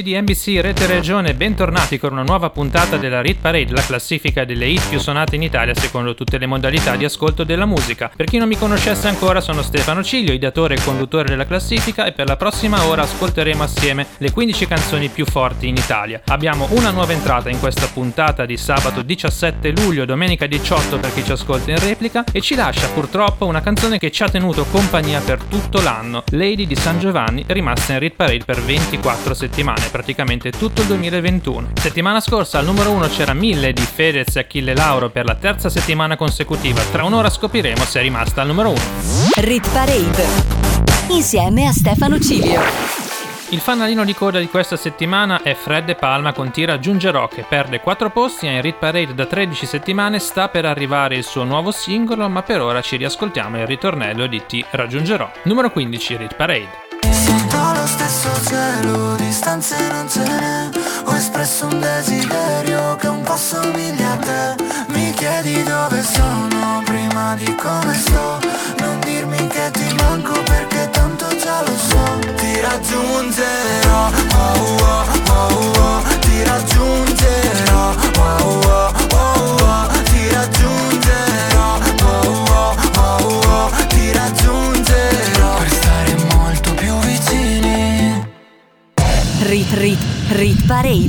Amici di NBC Rete Regione, bentornati con una nuova puntata della Rit Parade, la classifica delle hit più suonate in Italia secondo tutte le modalità di ascolto della musica. Per chi non mi conoscesse ancora, sono Stefano Ciglio, ideatore e conduttore della classifica e per la prossima ora ascolteremo assieme le 15 canzoni più forti in Italia. Abbiamo una nuova entrata in questa puntata di sabato 17 luglio, domenica 18 per chi ci ascolta in replica e ci lascia purtroppo una canzone che ci ha tenuto compagnia per tutto l'anno, Lady di San Giovanni, rimasta in Rit Parade per 24 settimane settimane, praticamente tutto il 2021. Settimana scorsa al numero 1 c'era 1000 di Fedez e Achille Lauro per la terza settimana consecutiva. Tra un'ora scopriremo se è rimasta al numero 1. Rit Parade. Insieme a Stefano Cilio. Il fanalino di coda di questa settimana è Fred De Palma con Ti raggiungerò che perde 4 posti e in Rit Parade da 13 settimane sta per arrivare il suo nuovo singolo ma per ora ci riascoltiamo il ritornello di Ti raggiungerò. Numero 15 Rit Parade. Sento lo stesso cielo, distanze non ce n'è Ho espresso un desiderio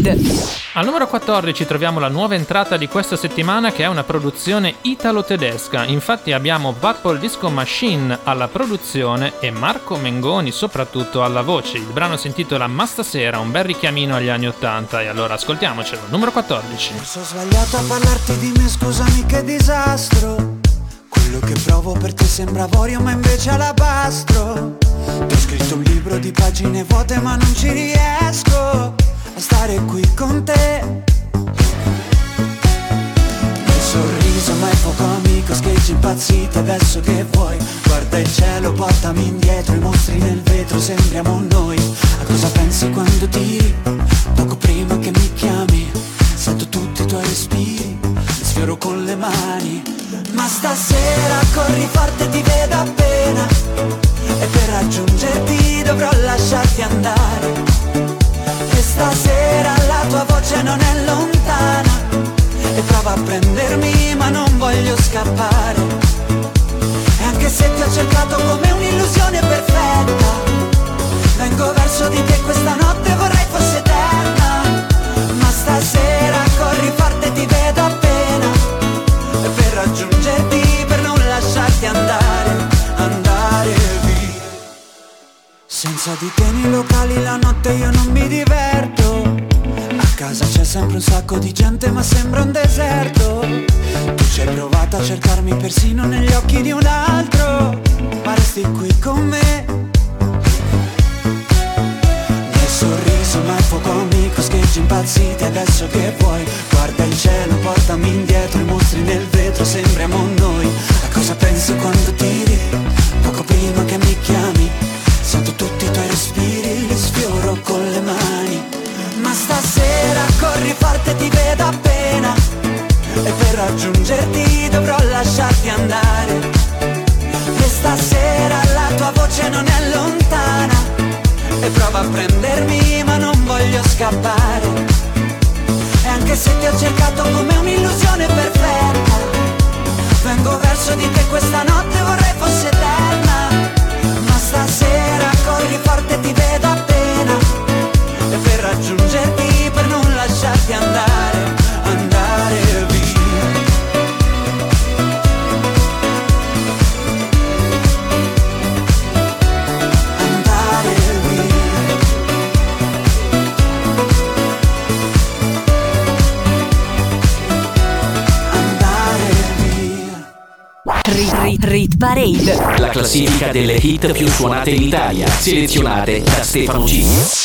Parade. Al numero 14 troviamo la nuova entrata di questa settimana che è una produzione italo-tedesca. Infatti abbiamo Purple Disco Machine alla produzione e Marco Mengoni soprattutto alla voce. Il brano si intitola Ma stasera, un bel richiamino agli anni 80 e allora ascoltiamocelo. Numero 14. Forse ho sbagliato a parlarti di me, scusami che disastro Quello che provo per te sembra avorio ma invece alabastro Ti ho scritto un libro di pagine vuote ma non ci riesco A stare qui con te. Il sorriso ma è poco amico, sketch impazzito adesso che vuoi. Guarda il cielo, portami indietro, i mostri nel vetro, sembriamo noi. A cosa pensi quando tiri? Poco prima che mi chiami? Sento tutti i tuoi respiri, li sfioro con le mani. Ma stasera corri forte, ti vedo appena. E per raggiungerti dovrò lasciarti andare cercato come un'illusione perfetta. Vengo verso di te questa notte vorrei fosse eterna. Ma stasera corri forte ti vedo appena. E per raggiungerti per non lasciarti andare Andare via. Senza di te nei locali la notte io non mi diverto. A casa c'è sempre un sacco di gente ma sembra un deserto. Tu ci hai provato a cercarmi persino negli occhi di un altro resti qui con me. Nel sorriso ma è fuoco amico Scheggi impazziti adesso che vuoi. Guarda il cielo, portami indietro I mostri nel vetro, sembriamo noi. A cosa pensi quando tiri? Poco prima che mi chiami Sento tutti i tuoi respiri Li sfioro con le mani. Ma stasera corri forte ti vedo appena. E per raggiungerti dovrò lasciarti andare stasera la tua voce non è lontana. E prova a prendermi ma non voglio scappare. E anche se ti ho cercato come un'illusione perfetta Vengo verso di te questa notte vorrei classifica delle hit più suonate in Italia. Selezionate da Stefano Cilio.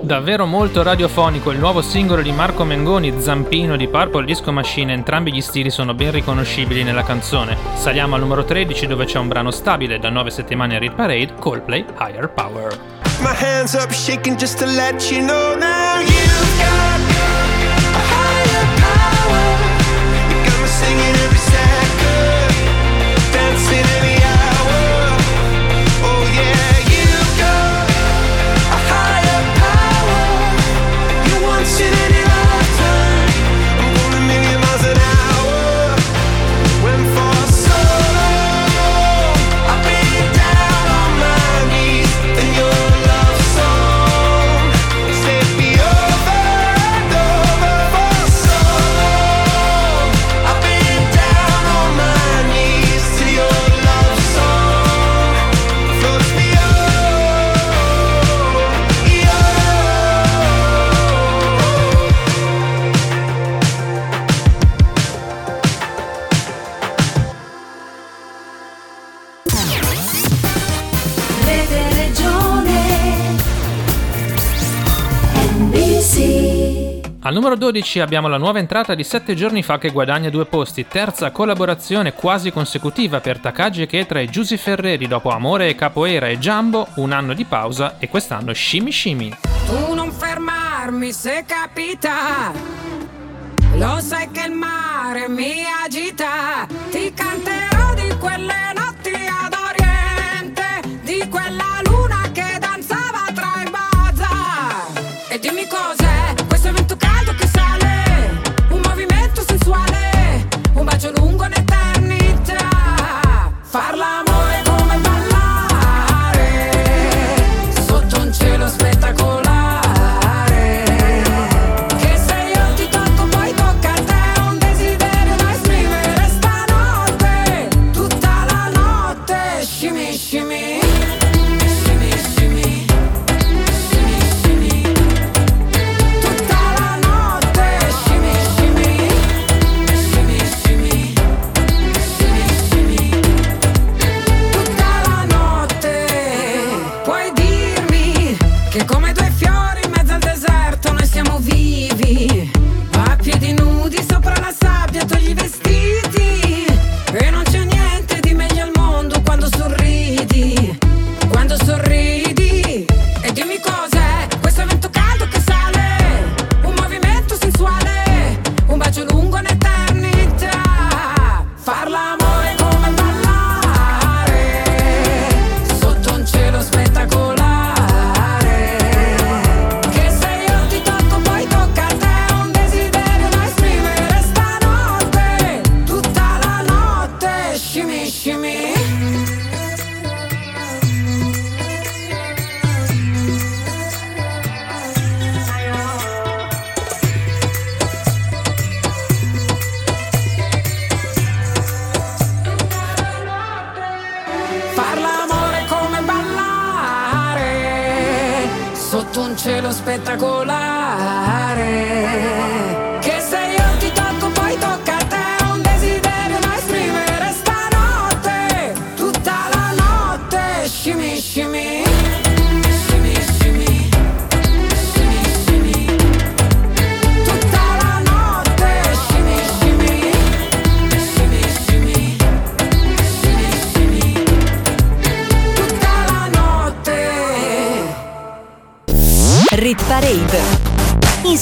Davvero molto radiofonico il nuovo singolo di Marco Mengoni, Zampino di Purple Disco Machine, entrambi gli stili sono ben riconoscibili nella canzone. Saliamo al numero 13 dove c'è un brano stabile da 9 settimane a Read Parade, Coldplay Higher Power. My hands up shaking just to let you know now you've got numero 12 abbiamo la nuova entrata di 7 giorni fa che guadagna due posti, terza collaborazione quasi consecutiva per Takagi e Ketra e Giusy Ferreri dopo Amore e Capoeira e Jumbo, un anno di pausa e quest'anno Shimi Shimi. Tu non fermarmi se capita, lo sai che il mare mi agita, ti canterò di quelle Farla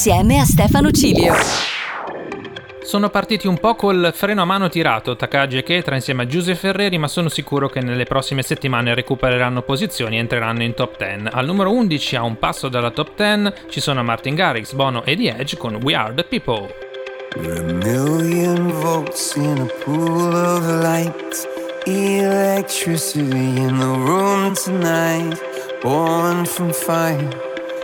insieme a Stefano Cilio. Sono partiti un po' col freno a mano tirato Takagi e Ketra insieme a Giuseppe Ferreri, ma sono sicuro che nelle prossime settimane recupereranno posizioni e entreranno in top 10. Al numero 11, a un passo dalla top 10, ci sono Martin Garrix, Bono e The Edge con We Are the People. We're a million volts in a pool of light, electricity in the room tonight, born from fire.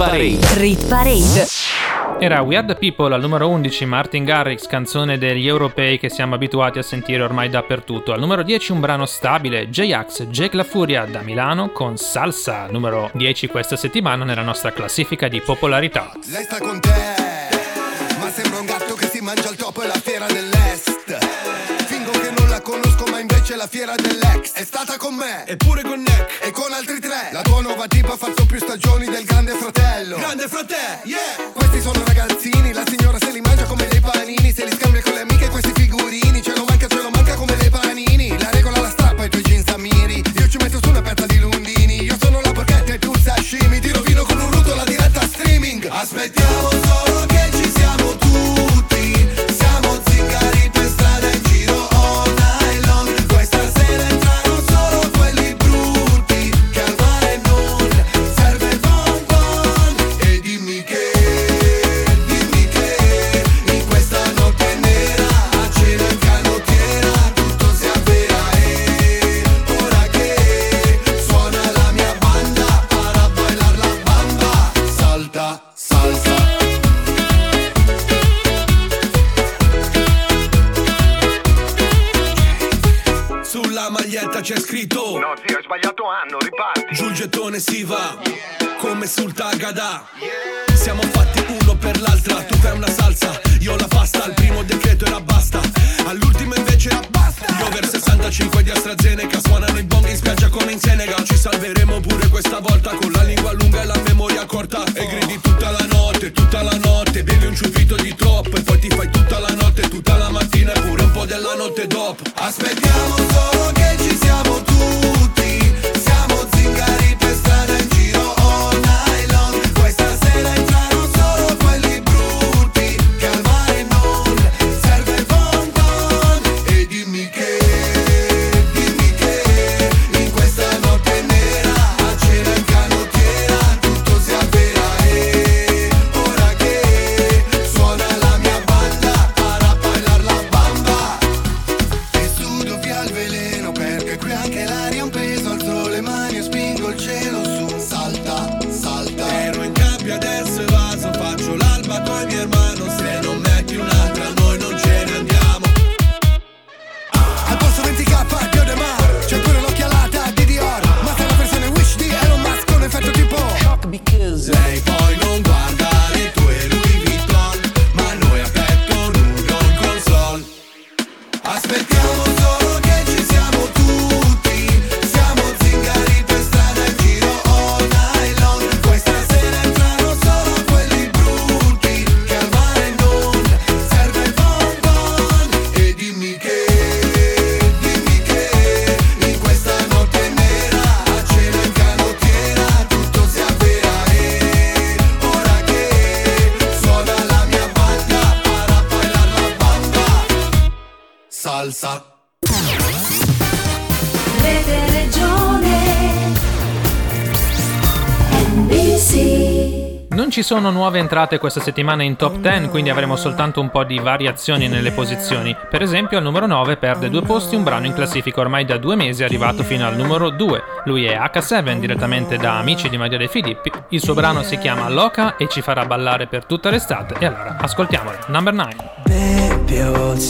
Parade. Rit Parade. Era We Are The People al numero 11 Martin Garrix, canzone degli europei che siamo abituati a sentire ormai dappertutto. Al numero 10 un brano stabile, J-Ax, Jake La Furia da Milano con Salsa, numero 10 questa settimana nella nostra classifica di popolarità. Lei sta con te, ma sembra un gatto che si mangia il topo e la fiera dell'est. Fingo che non la conosco ma invece è la fiera dell'ex. È stata con me, eppure con Nick, e con altri tre. La nuova Jeep ha fatto più stagioni del Grande Fratello. Grande Fratello, yeah. Questi sono ragazzini, la signora stop, aspettiamo ci sono nuove entrate questa settimana in top 10, quindi avremo soltanto un po' di variazioni nelle posizioni. Per esempio, al numero 9 perde due posti un brano in classifica ormai da due mesi, arrivato fino al numero 2. Lui è H7, direttamente da Amici di Maria De Filippi. Il suo brano si chiama Loca e ci farà ballare per tutta l'estate. E allora, ascoltiamolo. Number 9.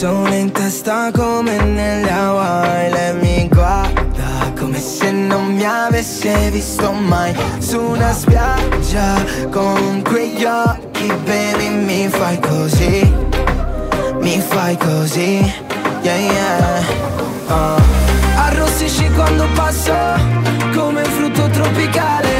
Sole in testa come nelle Hawaii. Lei mi guarda come se non mi avesse visto mai. Su una spiaggia con quegli occhi, baby, mi fai così. Mi fai così, yeah, yeah. Uh. Arrossisci quando passo come frutto tropicale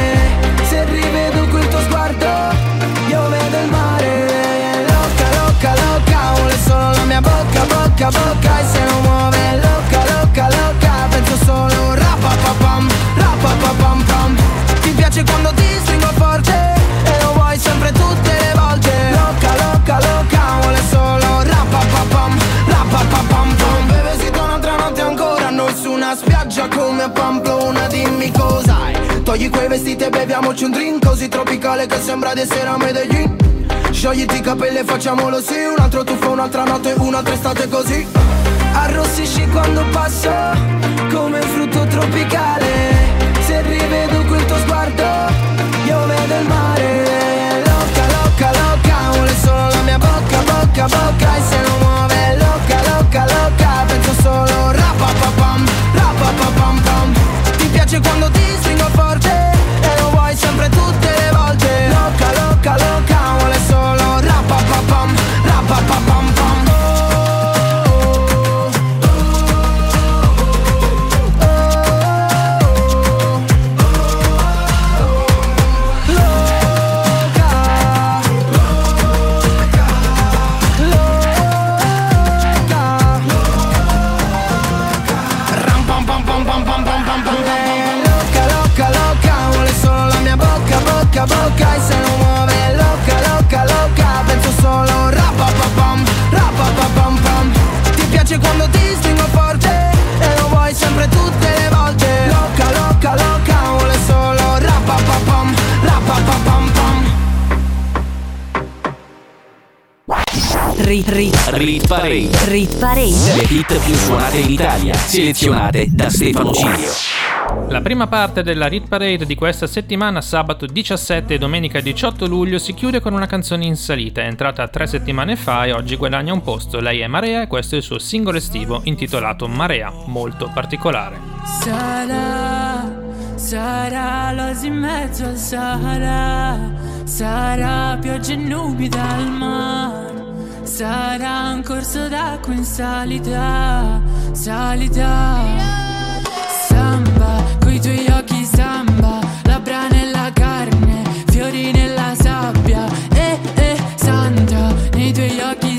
vestiti e beviamoci un drink Così tropicale che sembra di essere a Medellin Sciogliti i capelli e facciamolo sì Un altro tuffo, un'altra notte, un'altra estate così. Arrossisci quando passo Come un frutto tropicale. Se rivedo quel tuo sguardo Io vedo il mare. Loca, loca, loca Vuole solo la mia bocca, bocca, bocca. E se non muove loca, loca, loca Penso solo rapapapam, rapapapam pam. Ti piace quando ti sempre tutte le volte. Loca, loca, loca Vuole solo rapapapam, rapapapam Rit Rit Rit Parade. Rit Parade Le hit più suonate in Italia, selezionate da Stefano Cilio. La prima parte della Rit Parade di questa settimana, sabato 17 e domenica 18 luglio, si chiude con una canzone in salita. È entrata tre settimane fa e oggi guadagna un posto. Lei è Marea e questo è il suo singolo estivo intitolato Marea, molto particolare. Sarà, sarà l'oasi in mezzo al Sahara, sarà pioggia e nubi dal mare, sarà un corso d'acqua in salita, salita. Samba, coi tuoi occhi samba, labbra nella carne, fiori nella sabbia, eh eh santa, nei tuoi occhi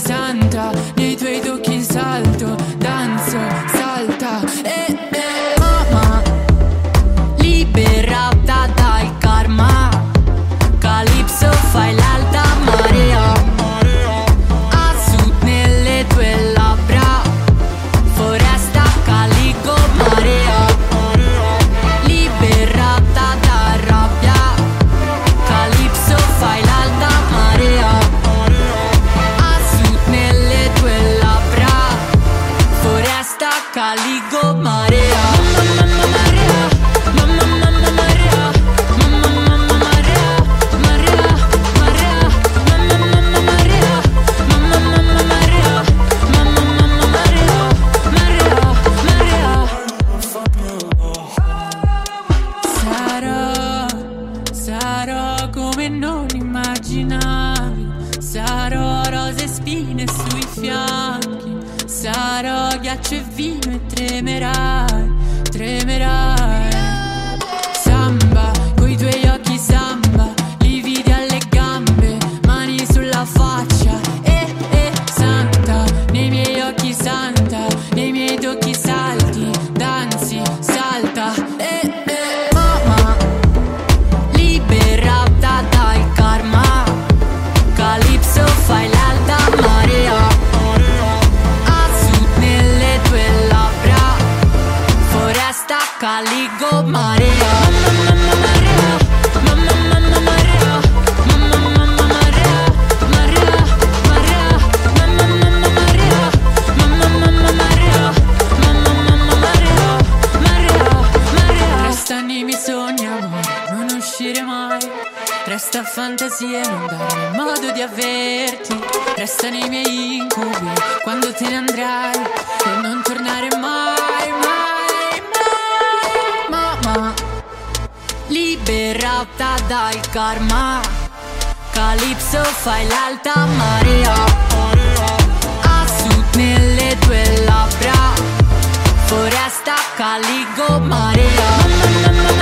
andrai E non tornare mai, mai, mai. Mamma Liberata dal karma. Calypso fai l'alta marea. A sud nelle tue labbra. Foresta caligo marea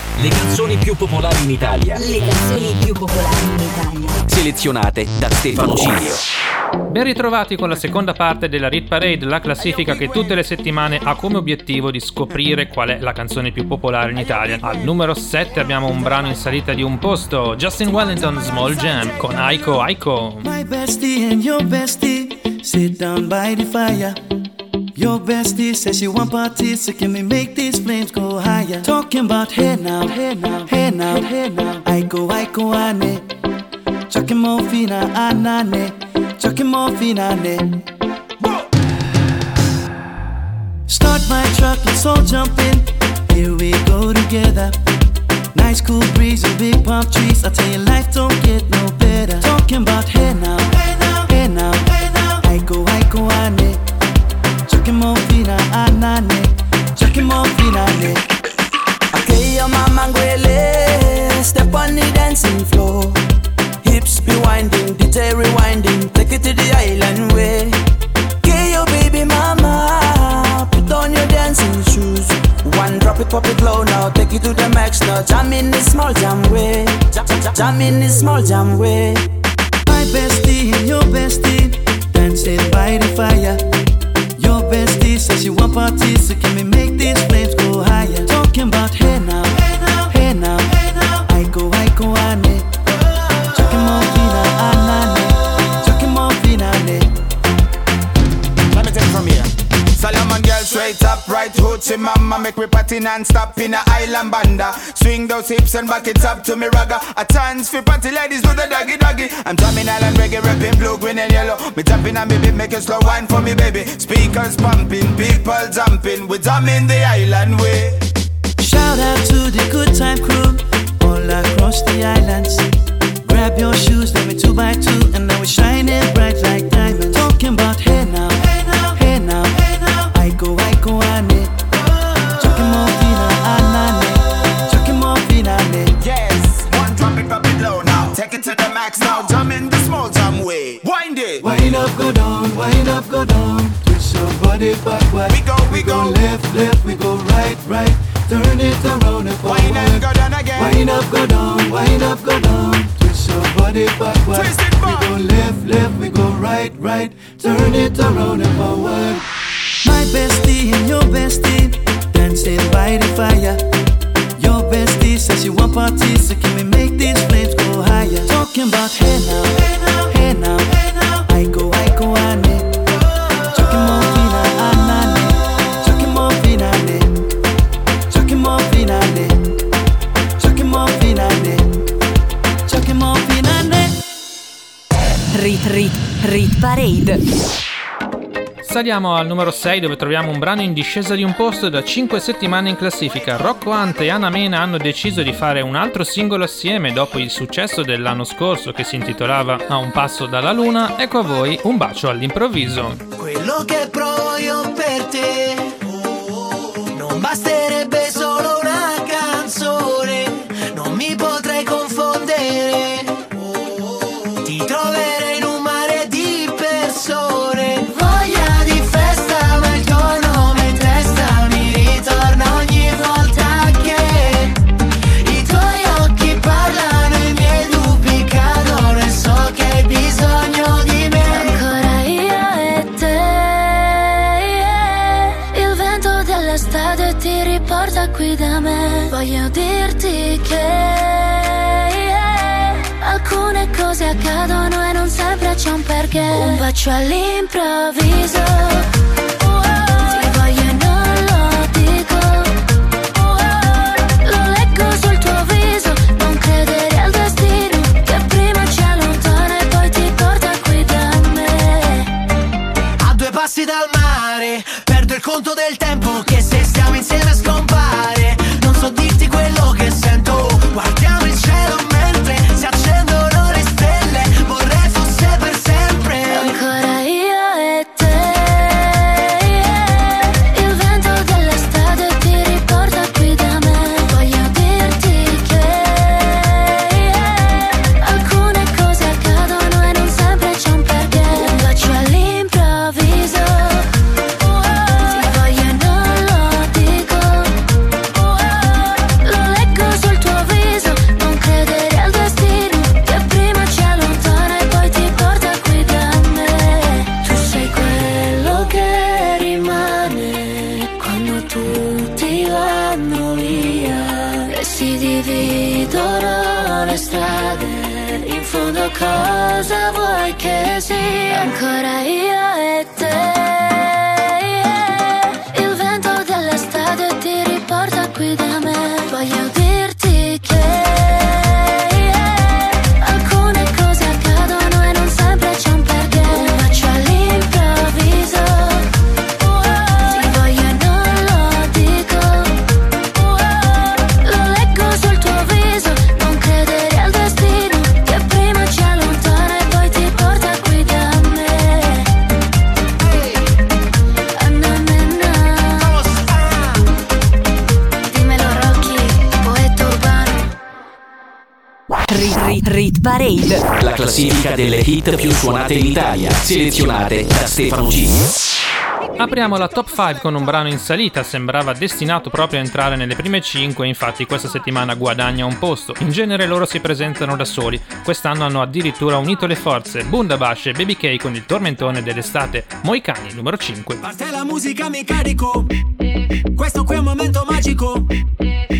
Le canzoni più popolari in Italia. Le canzoni più popolari in Italia. Selezionate da Stefano Cilio. Ben ritrovati con la seconda parte della Rit Parade, la classifica che tutte le settimane ha come obiettivo di scoprire qual è la canzone più popolare in Italia. Al numero 7 abbiamo un brano in salita di un posto, Justin Wellington Small Jam con Aiko Aiko. My bestie and your bestie sit down by the fire. Your bestie says she want parties, so can we make these flames go higher? Talking about hey now, hey now, hey now, hey now. I go, I go, ane. Chucking more fina, anane. Chucking more fina, ne. Start my truck, let's all jump in. Here we go together. Nice cool breeze and big palm trees. I tell you, life don't get no better. Talking about hey now, hey now, hey now, hey now. I go, I go, ane. Chucking more fina, anane. Ah, Chucking more fina, ne. Okay, your mama ngwele Step on the dancing floor Hips be winding, DJ rewinding Take it to the island way Okay, your baby mama Put on your dancing shoes One drop it, pop it low now Take it to the max now Jam in this small jam way Jam, jam, in this small jam way My bestie your bestie dancing by the fire. Your bestie says she want parties, so can we make these flames go higher? Talking about hey now, hey now, hey now, hey now. I go, I go, ane. Chucking straight up, right hoochie mama Make me party non-stop in a island banda. Swing those hips and back it up to me ragga. A chance for party ladies do the doggy doggy. I'm drumming island reggae, rapping blue, green and yellow. Me tapping on me beat, make a slow wine for me baby. Speakers pumping, people jumping. We drumming the island way. Shout out to Saliamo al numero 6 dove troviamo un brano in discesa di un posto da 5 settimane in classifica. Rocco Hunt e Anna Mena hanno deciso di fare un altro singolo assieme dopo il successo dell'anno scorso che si intitolava A un passo dalla luna. Ecco a voi un bacio all'improvviso. Quello che provo io perché Un bacio all'improvviso. Se voglio non lo dico. Lo leggo sul tuo viso. Non credere al destino Che prima ci allontana e poi ti porta qui da me. A due passi dal mare Perdo il conto del tempo classifica delle hit più suonate in Italia, selezionate da Stefano G. Apriamo la top 5 con un brano in salita, sembrava destinato proprio a entrare nelle prime 5, infatti questa settimana guadagna un posto. In genere loro si presentano da soli, quest'anno hanno addirittura unito le forze, Bundabash e Baby K con il tormentone dell'estate, Moicani numero 5. Parte la musica mi carico, questo qui è un momento magico,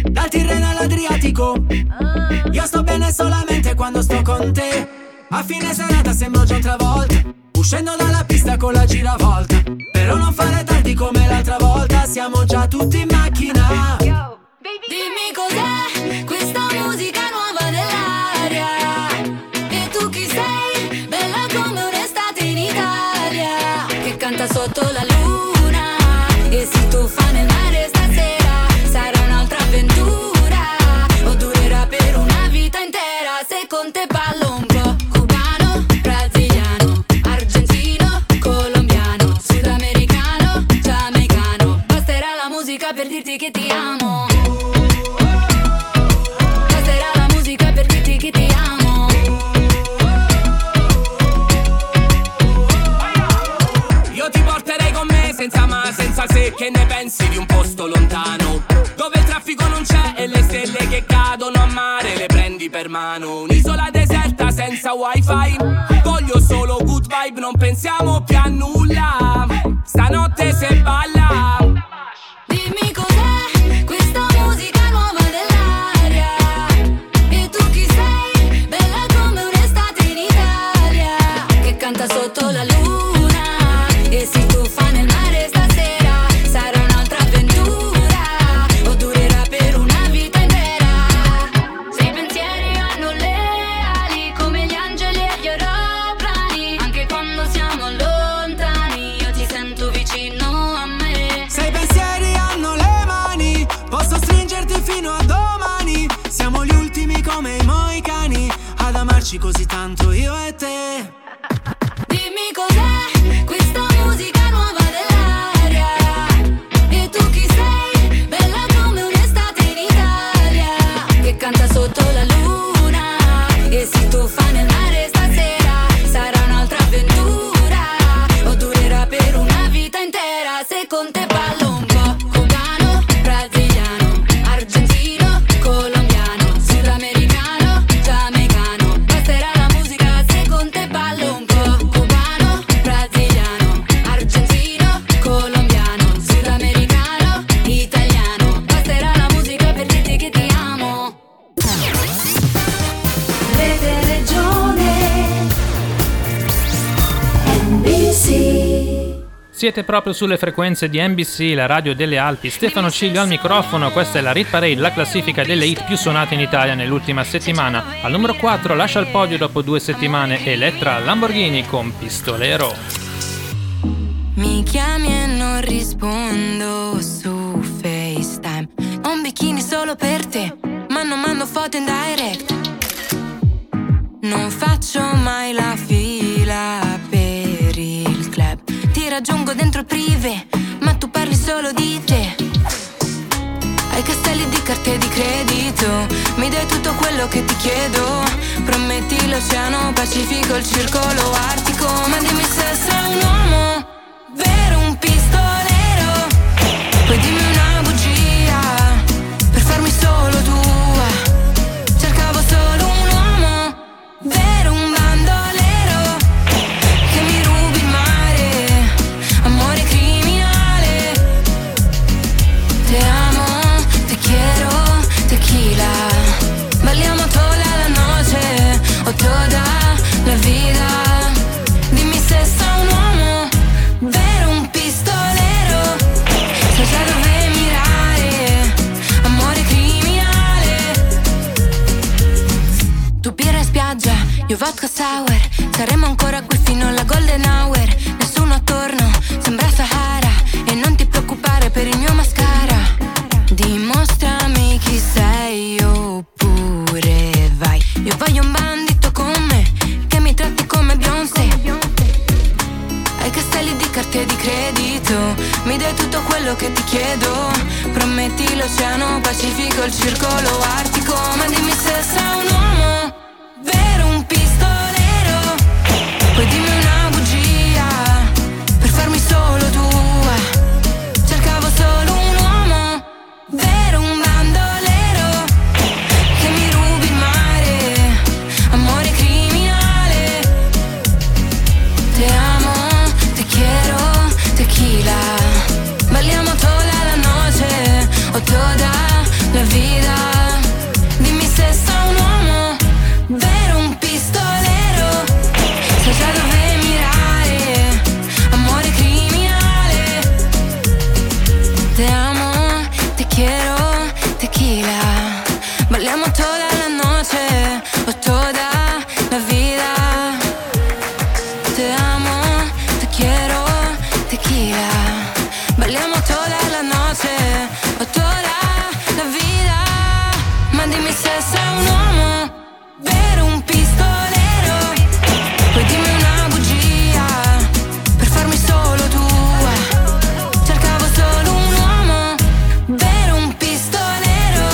dal Tirreno all'Adriatico, io sto bene solamente quando sto con te. A fine serata sembro già travolta. Uscendo dalla pista con la giravolta. Però non fare tardi come l'altra volta. Siamo già tutti in pensi di un posto lontano Dove il traffico non c'è e le stelle che cadono a mare le prendi per mano. Un'isola deserta senza wifi Voglio solo good vibe, non pensiamo più a nulla. Stanotte se balli Siete proprio sulle frequenze di NBC, la radio delle Alpi. Stefano Ciglio al microfono. Questa è la Rit Parade, la classifica delle hit più suonate in Italia nell'ultima settimana. Al numero 4 lascia il podio dopo due settimane Elettra Lamborghini con Pistolero. Mi chiami e non rispondo su FaceTime. Ho un bikini solo per te, ma non mando foto in direct. Non faccio mai la fila raggiungo dentro prive, ma tu parli solo di te. Hai castelli di carte di credito, mi dai tutto quello che ti chiedo. Prometti l'oceano Pacifico, il circolo artico, ma dimmi se sei un uomo vero, un pistolero. Spiaggia, io vodka sour Saremo ancora qui fino alla golden hour. Nessuno attorno, sembra Sahara. E non ti preoccupare per il mio mascara. Dimostrami chi sei oppure vai. Io voglio un bandito con me Che mi tratti come Beyoncé. Hai castelli di carte di credito. Mi dai tutto quello che ti chiedo. Prometti l'oceano Pacifico, il circolo artico. Ma dimmi se sei un uomo se sei un uomo vero, un pistolero. Poi dimmi una bugia per farmi solo tua. Cercavo solo un uomo vero, un pistolero.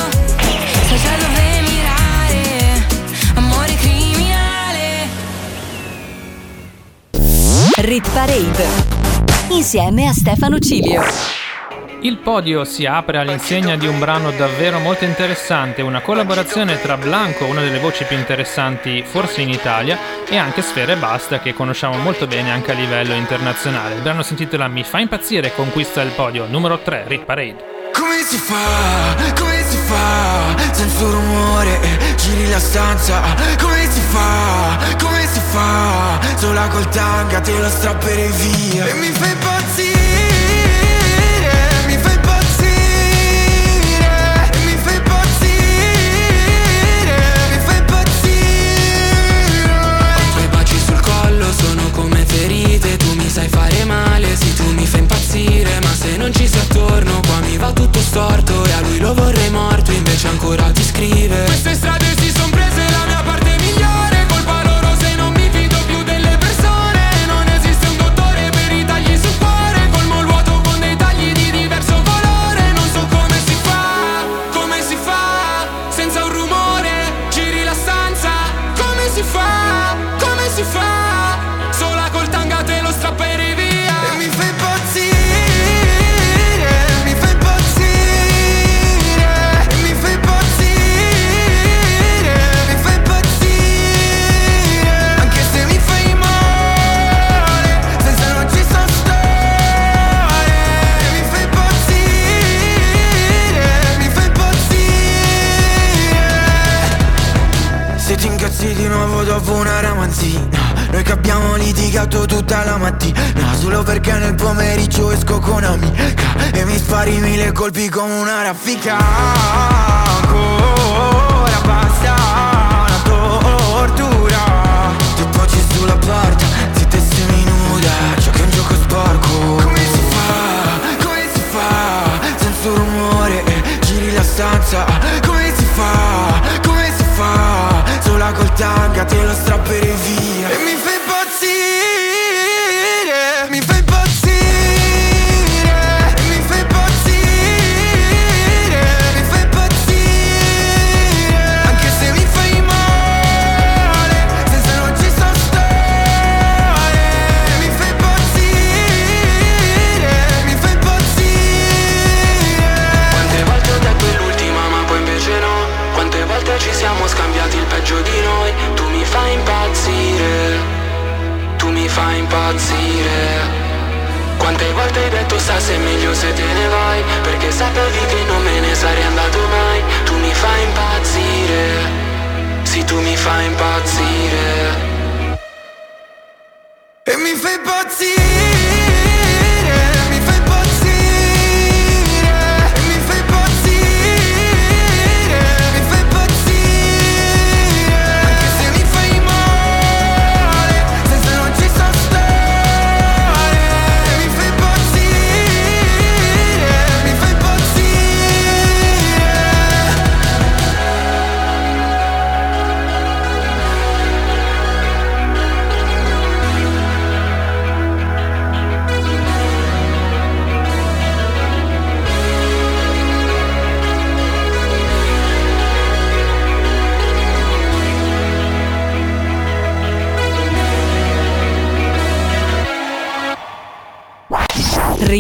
Sai dove mirare, amore criminale. Rit Parade insieme a Stefano Cilio. Il podio si apre all'insegna di un brano davvero molto interessante, una collaborazione tra Blanco, una delle voci più interessanti forse in Italia, e anche Sfera e Basta, che conosciamo molto bene anche a livello internazionale. Il brano si intitola Mi fa impazzire conquista il podio numero 3, Rit Parade. Come si fa, come si fa? Senza rumore, giri la stanza. Come si fa, come si fa? Sola col tanga te lo strapperei via. E mi fai impazzire ferite Tu mi sai fare male, sì tu mi fai impazzire Ma se non ci sei attorno qua mi va tutto storto E a lui lo vorrei morto invece ancora ti scrive. Queste strade si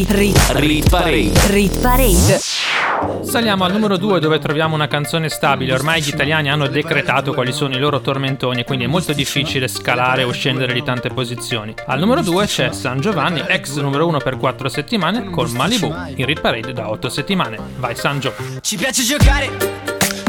Rit, rit, parade. Saliamo al numero 2 dove troviamo una canzone stabile, ormai gli italiani hanno decretato quali sono i loro tormentoni quindi è molto difficile scalare o scendere di tante posizioni. Al numero 2 c'è San Giovanni, ex numero 1 per 4 settimane con Malibu, in Rit Parade da 8 settimane. Vai Sanjo! Ci piace giocare!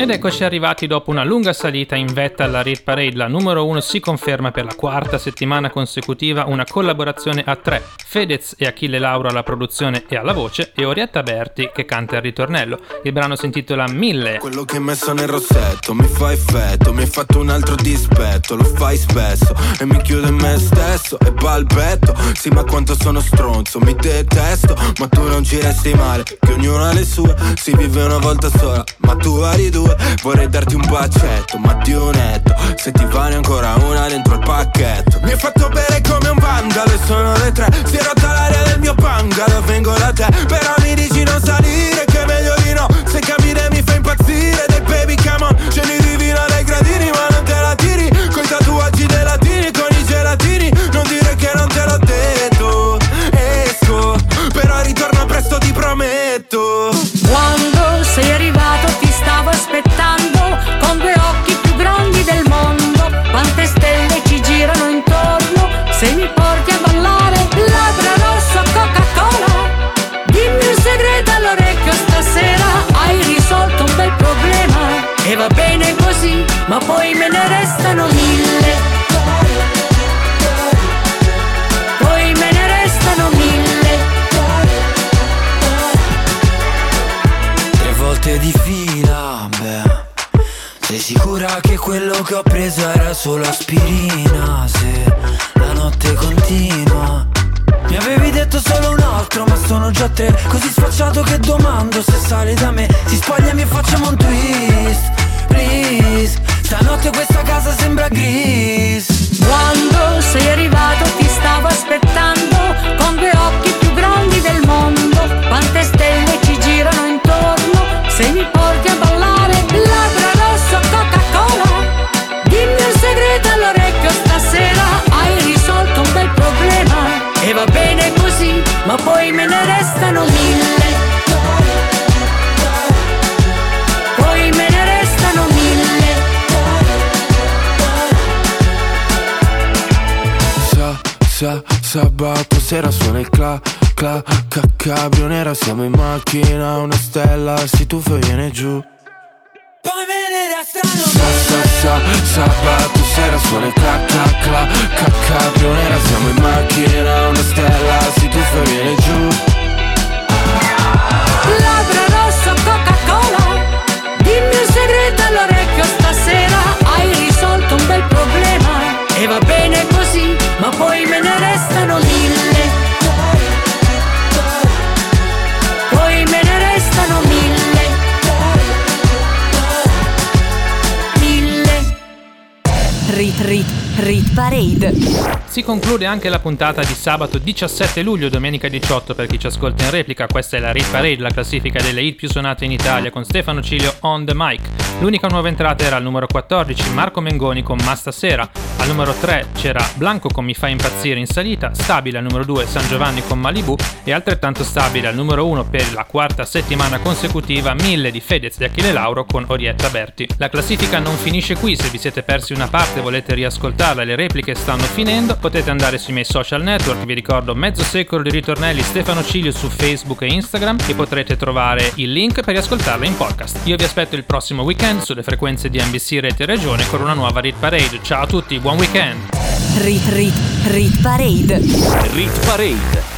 Ed eccoci arrivati dopo una lunga salita in vetta alla Rit Parade. La numero 1 si conferma per la quarta settimana consecutiva una collaborazione a tre. Fedez e Achille Lauro alla produzione e alla voce e Orietta Berti che canta il ritornello. Il brano si intitola Mille. Quello che messo nel rossetto mi fa effetto, mi hai fatto un altro dispetto, lo fai spesso e mi chiude in me stesso e balbetto. Sì, ma quanto sono stronzo, mi detesto, ma tu non ci resti male, che ognuno ha le sue, si vive una volta sola, ma tu vari due, vorrei darti un bacetto, ma di netto, se ti vale ancora una dentro il pacchetto. Mi hai fatto bere come un vandalo e sono le tre, si è rotta l'aria del mio bungalow, vengo da te, però mi dici non salire, che è meglio di no, se cammini mi fa impazzire, dei baby come on, scendi divina dai gradini, ma non te la tiri, coi tatuaggi dei latini, con i gelatini, non quello che ho preso era solo aspirina Se la notte continua. Mi avevi detto solo un altro ma sono già tre. Così sfacciato che domando se sale da me. Si spogliami e facciamo un twist Please. Stanotte questa casa sembra gris. Quando sei arrivato ti stavo aspettando con due occhi più grandi del mondo. Quante stelle ci girano intorno se mi Sa, sa, sabato sera suona il cla, cla, ca, cabrio nera Siamo in macchina, una stella si tuffa e viene giù. Poi me ne restano Sa, sa, sa, sabato sera suona il cla, cla, cla, ca, cabrio nera Siamo in macchina, una stella si tuffa e viene giù. Labbra rosso Coca-Cola rit parade. Si conclude anche la puntata di sabato 17 luglio, domenica 18 per chi ci ascolta in replica. Questa è la Rit Parade, la classifica delle hit più suonate in Italia con Stefano Cilio on the mic. L'unica nuova entrata era al numero 14, Marco Mengoni con Ma stasera. Al numero 3 c'era Blanco con Mi fa impazzire in salita, stabile al numero 2 San Giovanni con Malibu e altrettanto stabile al numero 1 per la quarta settimana consecutiva Mille di Fedez di Achille Lauro con Orietta Berti. La classifica non finisce qui, se vi siete persi una parte e volete riascoltarla le repliche stanno finendo, potete andare sui miei social network, vi ricordo mezzo secolo di ritornelli Stefano Cilio su Facebook e Instagram e potrete trovare il link per riascoltarla in podcast. Io vi aspetto il prossimo weekend sulle frequenze di NBC Rete Regione con una nuova Rit Parade. Ciao a tutti, buon weekend! Rit, rit, rit parade. Rit Parade.